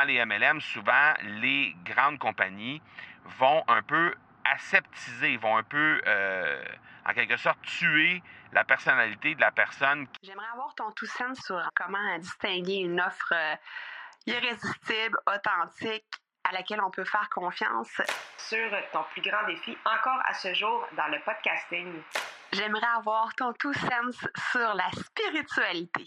dans les MLM, souvent, les grandes compagnies vont un peu aseptiser, vont un peu, euh, en quelque sorte, tuer la personnalité de la personne. J'aimerais avoir ton tout sens sur comment distinguer une offre euh, irrésistible, authentique, à laquelle on peut faire confiance. Sur ton plus grand défi encore à ce jour dans le podcasting. J'aimerais avoir ton tout sens sur la spiritualité.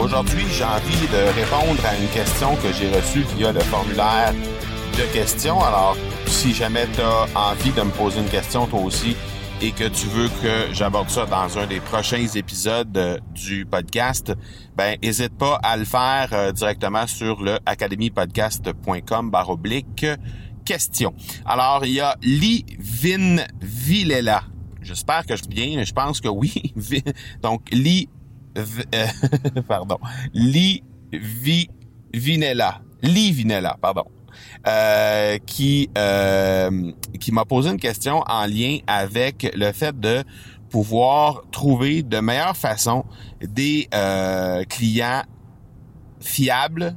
Aujourd'hui, j'ai envie de répondre à une question que j'ai reçue via le formulaire de questions. Alors, si jamais tu as envie de me poser une question toi aussi et que tu veux que j'aborde ça dans un des prochains épisodes euh, du podcast, ben n'hésite pas à le faire euh, directement sur le academypodcast.com baroblique question. Alors, il y a Livin Villela. J'espère que je dis bien, je pense que oui. Donc, Li pardon, Li Vi Vinella, Li Vinella, pardon, euh, qui euh, qui m'a posé une question en lien avec le fait de pouvoir trouver de meilleure façon des clients fiables,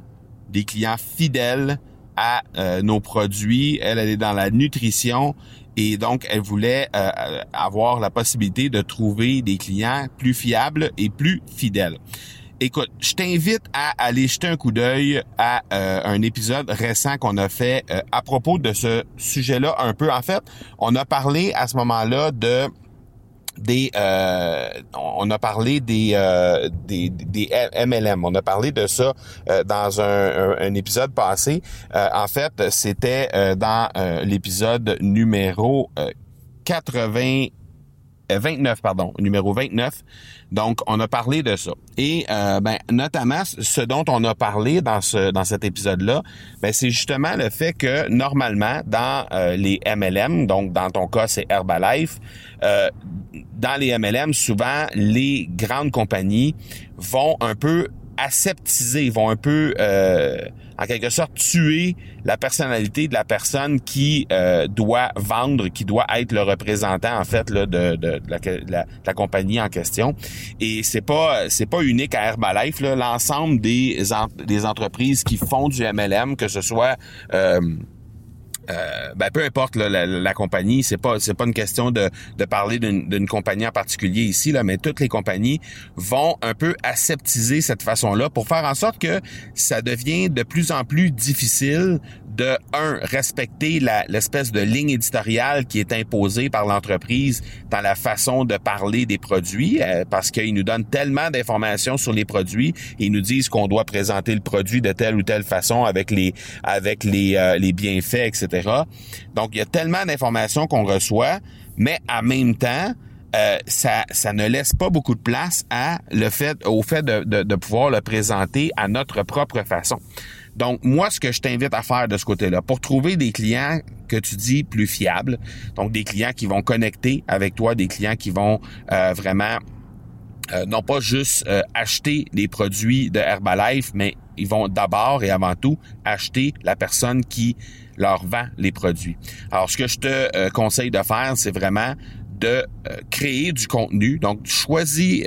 des clients fidèles à nos produits. Elle, elle est dans la nutrition et donc, elle voulait euh, avoir la possibilité de trouver des clients plus fiables et plus fidèles. Écoute, je t'invite à aller jeter un coup d'œil à euh, un épisode récent qu'on a fait euh, à propos de ce sujet-là un peu. En fait, on a parlé à ce moment-là de des euh, on a parlé des, euh, des, des MLM on a parlé de ça euh, dans un, un, épisode passé. En fait c'était dans l'épisode numéro 80 29 pardon numéro 29 donc, on a parlé de ça. Et euh, ben, notamment, ce dont on a parlé dans ce dans cet épisode-là, ben, c'est justement le fait que normalement, dans euh, les MLM, donc dans ton cas, c'est Herbalife, euh, dans les MLM, souvent, les grandes compagnies vont un peu aseptiser, vont un peu, euh, en quelque sorte, tuer la personnalité de la personne qui euh, doit vendre, qui doit être le représentant en fait là, de, de, la, la, compagnie en question. Et c'est pas c'est pas unique à Herbalife. L'ensemble des, des entreprises qui font du MLM, que ce soit euh, euh, ben, peu importe la, compagnie, c'est pas c'est pas une question de, de parler d'une compagnie en particulier ici là, mais toutes les compagnies vont un peu aseptiser cette façon-là pour faire en sorte que ça devient de plus en plus difficile de un respecter l'espèce de ligne éditoriale qui est imposée par l'entreprise dans la façon de parler des produits euh, parce qu'ils nous donnent tellement d'informations sur les produits ils nous disent qu'on doit présenter le produit de telle ou telle façon avec les avec les, euh, les bienfaits etc donc il y a tellement d'informations qu'on reçoit mais en même temps euh, ça, ça ne laisse pas beaucoup de place à le fait, au fait de, pouvoir le présenter à notre propre façon. Donc, moi, ce que je t'invite à faire de ce côté-là, pour trouver des clients que tu dis plus fiables, donc des clients qui vont connecter avec toi, des clients qui vont euh, vraiment euh, non pas juste acheter des produits de Herbalife, mais ils vont d'abord et avant tout acheter la personne qui leur vend les produits. Alors, ce que je te conseille de faire, c'est vraiment de créer du contenu. Donc, choisis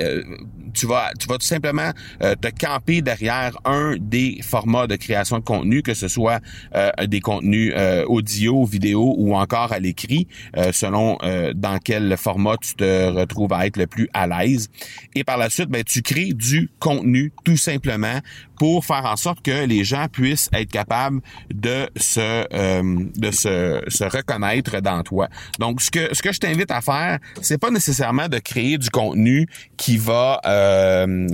tu vas, tu vas tout simplement euh, te camper derrière un des formats de création de contenu, que ce soit euh, des contenus euh, audio, vidéo ou encore à l'écrit, selon dans quel format tu te retrouves à être le plus à l'aise. Et par la suite, ben, tu crées du contenu tout simplement pour faire en sorte que les gens puissent être capables de se de se, se reconnaître dans toi. Donc ce que ce que je t'invite à faire, c'est pas nécessairement de créer du contenu qui va euh,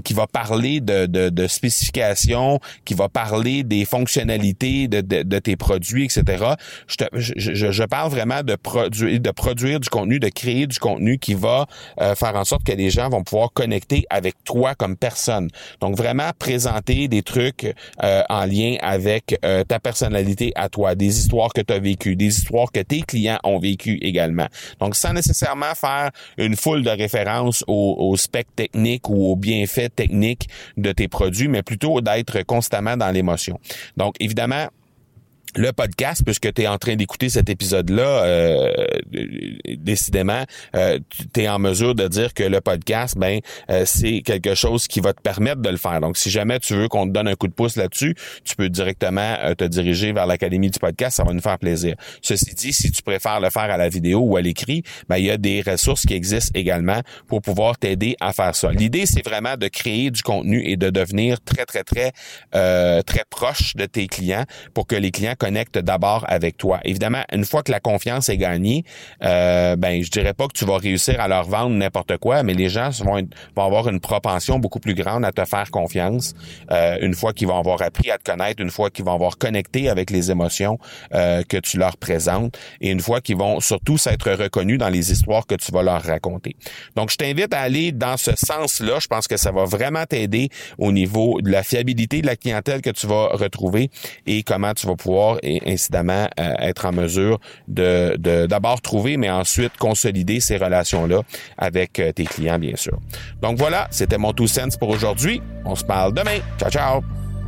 qui va parler de, de, de, spécifications, qui va parler des fonctionnalités de, de, de tes produits, etc. Je, te, je, je, parle vraiment de produire, de produire du contenu, de créer du contenu qui va euh, faire en sorte que les gens vont pouvoir connecter avec toi comme personne. Donc vraiment présenter des trucs euh, en lien avec euh, ta personnalité à toi, des histoires que tu as vécues, des histoires que tes clients ont vécues également. Donc sans nécessairement faire une foule de références au, au spec technique ou aux bienfaits techniques de tes produits, mais plutôt d'être constamment dans l'émotion. Donc évidemment, le podcast, puisque tu es en train d'écouter cet épisode-là, euh, décidément, euh, tu es en mesure de dire que le podcast, ben, euh, c'est quelque chose qui va te permettre de le faire. Donc, si jamais tu veux qu'on te donne un coup de pouce là-dessus, tu peux directement euh, te diriger vers l'Académie du podcast, ça va nous faire plaisir. Ceci dit, si tu préfères le faire à la vidéo ou à l'écrit, ben, il y a des ressources qui existent également pour pouvoir t'aider à faire ça. L'idée, c'est vraiment de créer du contenu et de devenir très, très, très, très proche de tes clients pour que les clients connecte d'abord avec toi. Évidemment, une fois que la confiance est gagnée, euh, ben je dirais pas que tu vas réussir à leur vendre n'importe quoi, mais les gens vont, vont, avoir une propension beaucoup plus grande à te faire confiance euh, une fois qu'ils vont avoir appris à te connaître, une fois qu'ils vont avoir connecté avec les émotions euh, que tu leur présentes et une fois qu'ils vont surtout s'être reconnus dans les histoires que tu vas leur raconter. Donc, je t'invite à aller dans ce sens-là. Je pense que ça va vraiment t'aider au niveau de la fiabilité de la clientèle que tu vas retrouver et comment tu vas pouvoir et incidemment euh, être en mesure de d'abord trouver, mais ensuite consolider ces relations-là avec euh, tes clients, bien sûr. Donc voilà, c'était mon two cents pour aujourd'hui. On se parle demain. Ciao, ciao!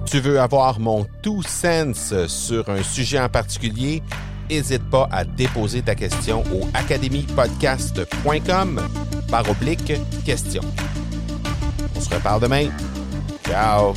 Tu veux avoir mon two cents sur un sujet en particulier? N'hésite pas à déposer ta question au academypodcast.com par oblique question. On se reparle demain. Ciao!